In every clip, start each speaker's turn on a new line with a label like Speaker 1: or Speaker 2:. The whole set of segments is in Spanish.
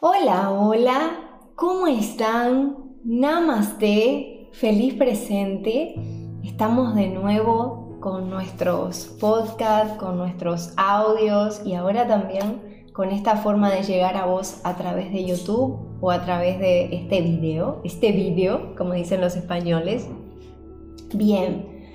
Speaker 1: Hola, hola, ¿cómo están? Namaste, feliz presente. Estamos de nuevo con nuestros podcasts, con nuestros audios y ahora también con esta forma de llegar a vos a través de YouTube o a través de este video, este video, como dicen los españoles. Bien,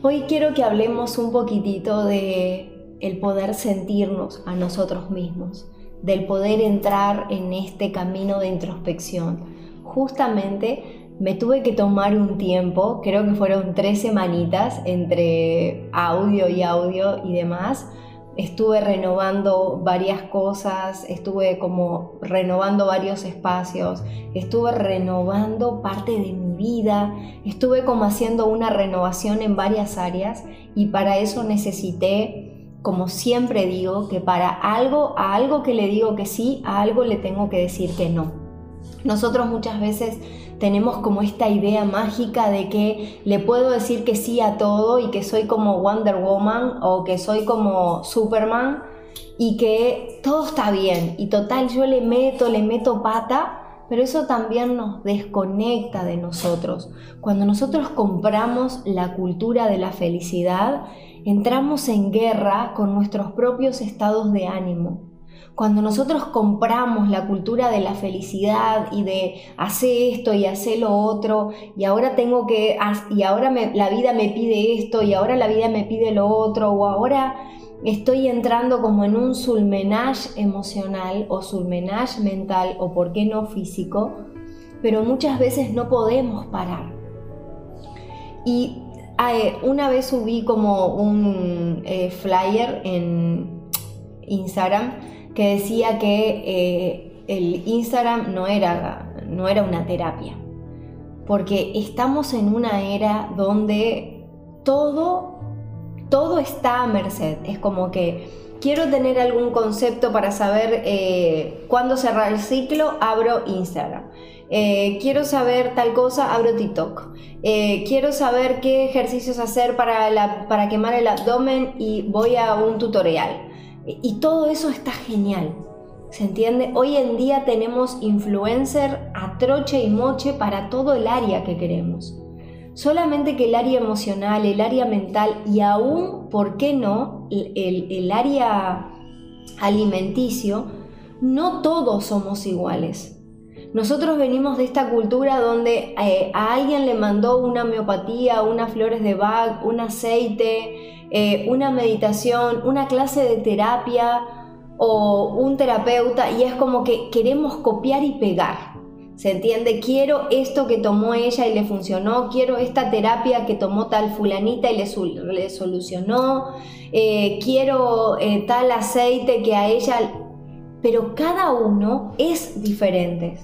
Speaker 1: hoy quiero que hablemos un poquitito de el poder sentirnos a nosotros mismos del poder entrar en este camino de introspección. Justamente me tuve que tomar un tiempo, creo que fueron tres semanitas entre audio y audio y demás. Estuve renovando varias cosas, estuve como renovando varios espacios, estuve renovando parte de mi vida, estuve como haciendo una renovación en varias áreas y para eso necesité como siempre digo, que para algo, a algo que le digo que sí, a algo le tengo que decir que no. Nosotros muchas veces tenemos como esta idea mágica de que le puedo decir que sí a todo y que soy como Wonder Woman o que soy como Superman y que todo está bien y total yo le meto, le meto pata pero eso también nos desconecta de nosotros. Cuando nosotros compramos la cultura de la felicidad, entramos en guerra con nuestros propios estados de ánimo. Cuando nosotros compramos la cultura de la felicidad y de hacer esto y hacer lo otro y ahora tengo que y ahora la vida me pide esto y ahora la vida me pide lo otro o ahora estoy entrando como en un sulmenage emocional o sulmenage mental o por qué no físico, pero muchas veces no podemos parar. Y eh, una vez subí como un eh, flyer en Instagram que decía que eh, el Instagram no era, no era una terapia, porque estamos en una era donde todo todo está a merced. Es como que quiero tener algún concepto para saber eh, cuándo cerrar el ciclo, abro Instagram. Eh, quiero saber tal cosa, abro TikTok. Eh, quiero saber qué ejercicios hacer para, para quemar el abdomen y voy a un tutorial. Y todo eso está genial. ¿Se entiende? Hoy en día tenemos influencer a troche y moche para todo el área que queremos. Solamente que el área emocional, el área mental y aún, ¿por qué no?, el, área alimenticio, no todos somos iguales. Nosotros venimos de esta cultura donde eh, a alguien le mandó una homeopatía, unas flores de Bach, un aceite, eh, una meditación, una clase de terapia o un terapeuta y es como que queremos copiar y pegar. ¿Se entiende? Quiero esto que tomó ella y le funcionó, quiero esta terapia que tomó tal fulanita y le, solucionó, eh, quiero eh, tal aceite que a ella... Pero cada uno es diferente.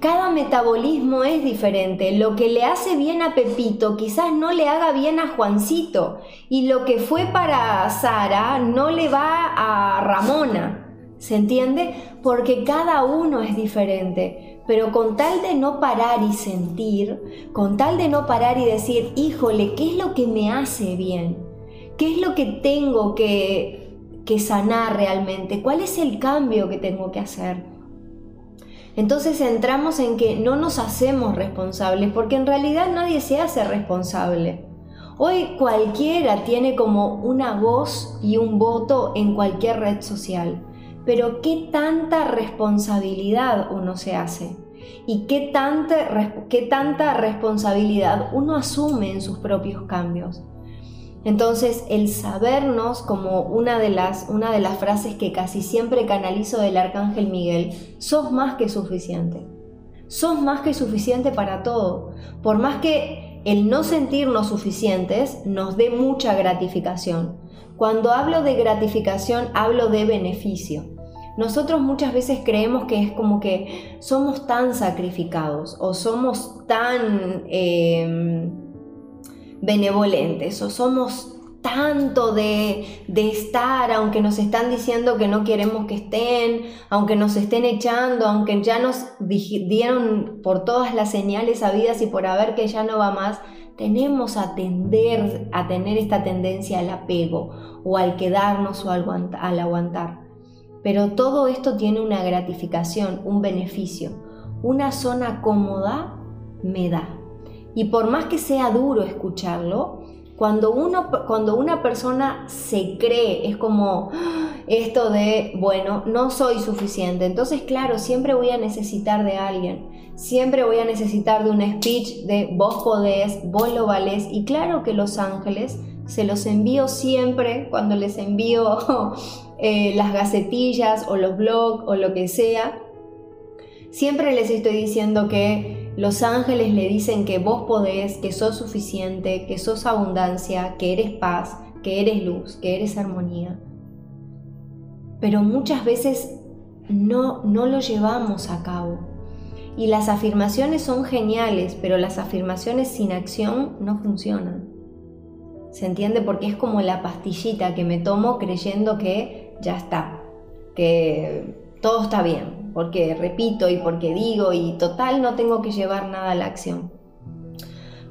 Speaker 1: Cada metabolismo es diferente. Lo que le hace bien a Pepito quizás no le haga bien a Juancito. Y lo que fue para Sara no le va a Ramona. ¿Se entiende? Porque cada uno es diferente. Pero con tal de no parar y sentir, con tal de no parar y decir, híjole, ¿qué es lo que me hace bien? ¿Qué es lo que tengo que, que sanar realmente? ¿Cuál es el cambio que tengo que hacer? Entonces entramos en que no nos hacemos responsables porque en realidad nadie se hace responsable. Hoy cualquiera tiene como una voz y un voto en cualquier red social pero qué tanta responsabilidad uno se hace y qué tanta, qué tanta responsabilidad uno asume en sus propios cambios. Entonces, el sabernos, como una de, las, una de las frases que casi siempre canalizo del Arcángel Miguel, sos más que suficiente. Sos más que suficiente para todo. Por más que el no sentirnos suficientes nos dé mucha gratificación. Cuando hablo de gratificación, hablo de beneficio. Nosotros muchas veces creemos que es como que somos tan sacrificados o somos tan em, benevolentes o somos tanto de, de, estar, aunque nos están diciendo que no queremos que estén, aunque nos estén echando, aunque ya nos dieron por todas las señales habidas y por haber que ya no va más, tenemos a tender a tener esta tendencia al apego o al quedarnos o al, al aguantar. pero todo esto tiene una gratificación, un beneficio. Una zona cómoda me da. Y por más que sea duro escucharlo, cuando, uno, cuando una persona se cree, es como esto de, bueno, no soy suficiente. Entonces, claro, siempre voy a necesitar de alguien. Siempre voy a necesitar de un speech de vos podés, vos lo valés. Y claro que los ángeles se los envío siempre cuando les envío eh, las gacetillas o los blogs o lo que sea. Siempre les estoy diciendo que los ángeles le dicen que vos podés, que sos suficiente, que sos abundancia, que eres paz, que eres luz, que eres armonía. Pero muchas veces no, no lo llevamos a cabo. Y las afirmaciones son geniales, pero las afirmaciones sin acción no funcionan. ¿Se entiende? Porque es como la pastillita que me tomo creyendo que ya está, que todo está bien, porque repito y porque digo y total no tengo que llevar nada a la acción.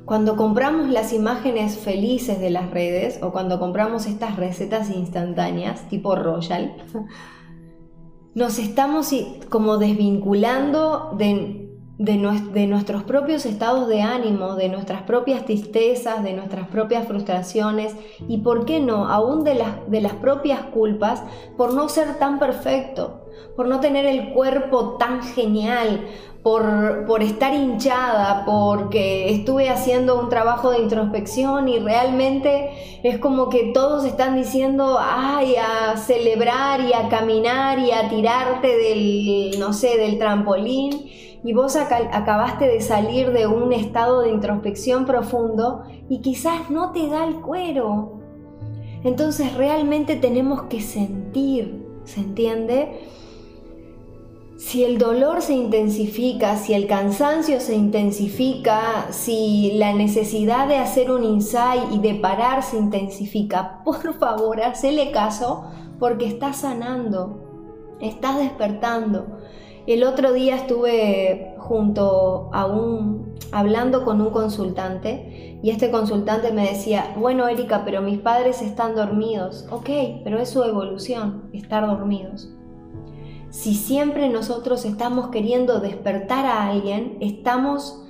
Speaker 1: Cuando compramos las imágenes felices de las redes o cuando compramos estas recetas instantáneas tipo Royal, nos estamos como desvinculando de de, nuestros propios estados de ánimo, de nuestras propias tristezas, de nuestras propias frustraciones y, ¿por qué no?, aún de las, propias culpas por no ser tan perfecto, por no tener el cuerpo tan genial, por, por, estar hinchada, porque estuve haciendo un trabajo de introspección y realmente es como que todos están diciendo, ay, a celebrar y a caminar y a tirarte del, no sé, del trampolín y vos acabaste de salir de un estado de introspección profundo y quizás no te da el cuero. Entonces realmente tenemos que sentir, ¿se entiende? Si el dolor se intensifica, si el cansancio se intensifica, si la necesidad de hacer un insight y de parar se intensifica, por favor, hacele caso porque estás sanando, estás despertando. El otro día estuve junto a un, hablando con un consultante y este consultante me decía, bueno Erika, pero mis padres están dormidos. Ok, pero es su evolución, estar dormidos. Si siempre nosotros estamos queriendo despertar a alguien, estamos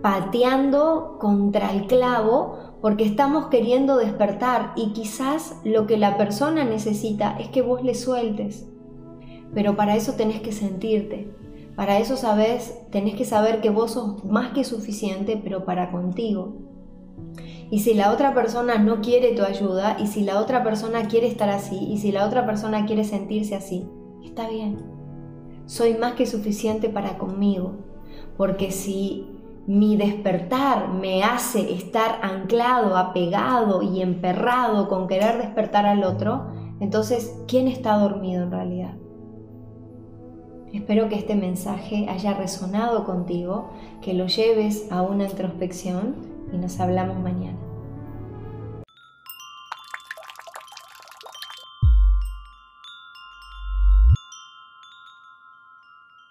Speaker 1: pateando contra el clavo porque estamos queriendo despertar y quizás lo que la persona necesita es que vos le sueltes pero para eso tenés que sentirte. Para eso sabes, tenés que saber que vos sos más que suficiente, pero para contigo. Y si la otra persona no quiere tu ayuda, y si la otra persona quiere estar así, y si la otra persona quiere sentirse así, está bien. Soy más que suficiente para conmigo. Porque si mi despertar me hace estar anclado, apegado y emperrado con querer despertar al otro, entonces, ¿quién está dormido en realidad? Espero que este mensaje haya resonado contigo, que lo lleves a una introspección y nos hablamos mañana.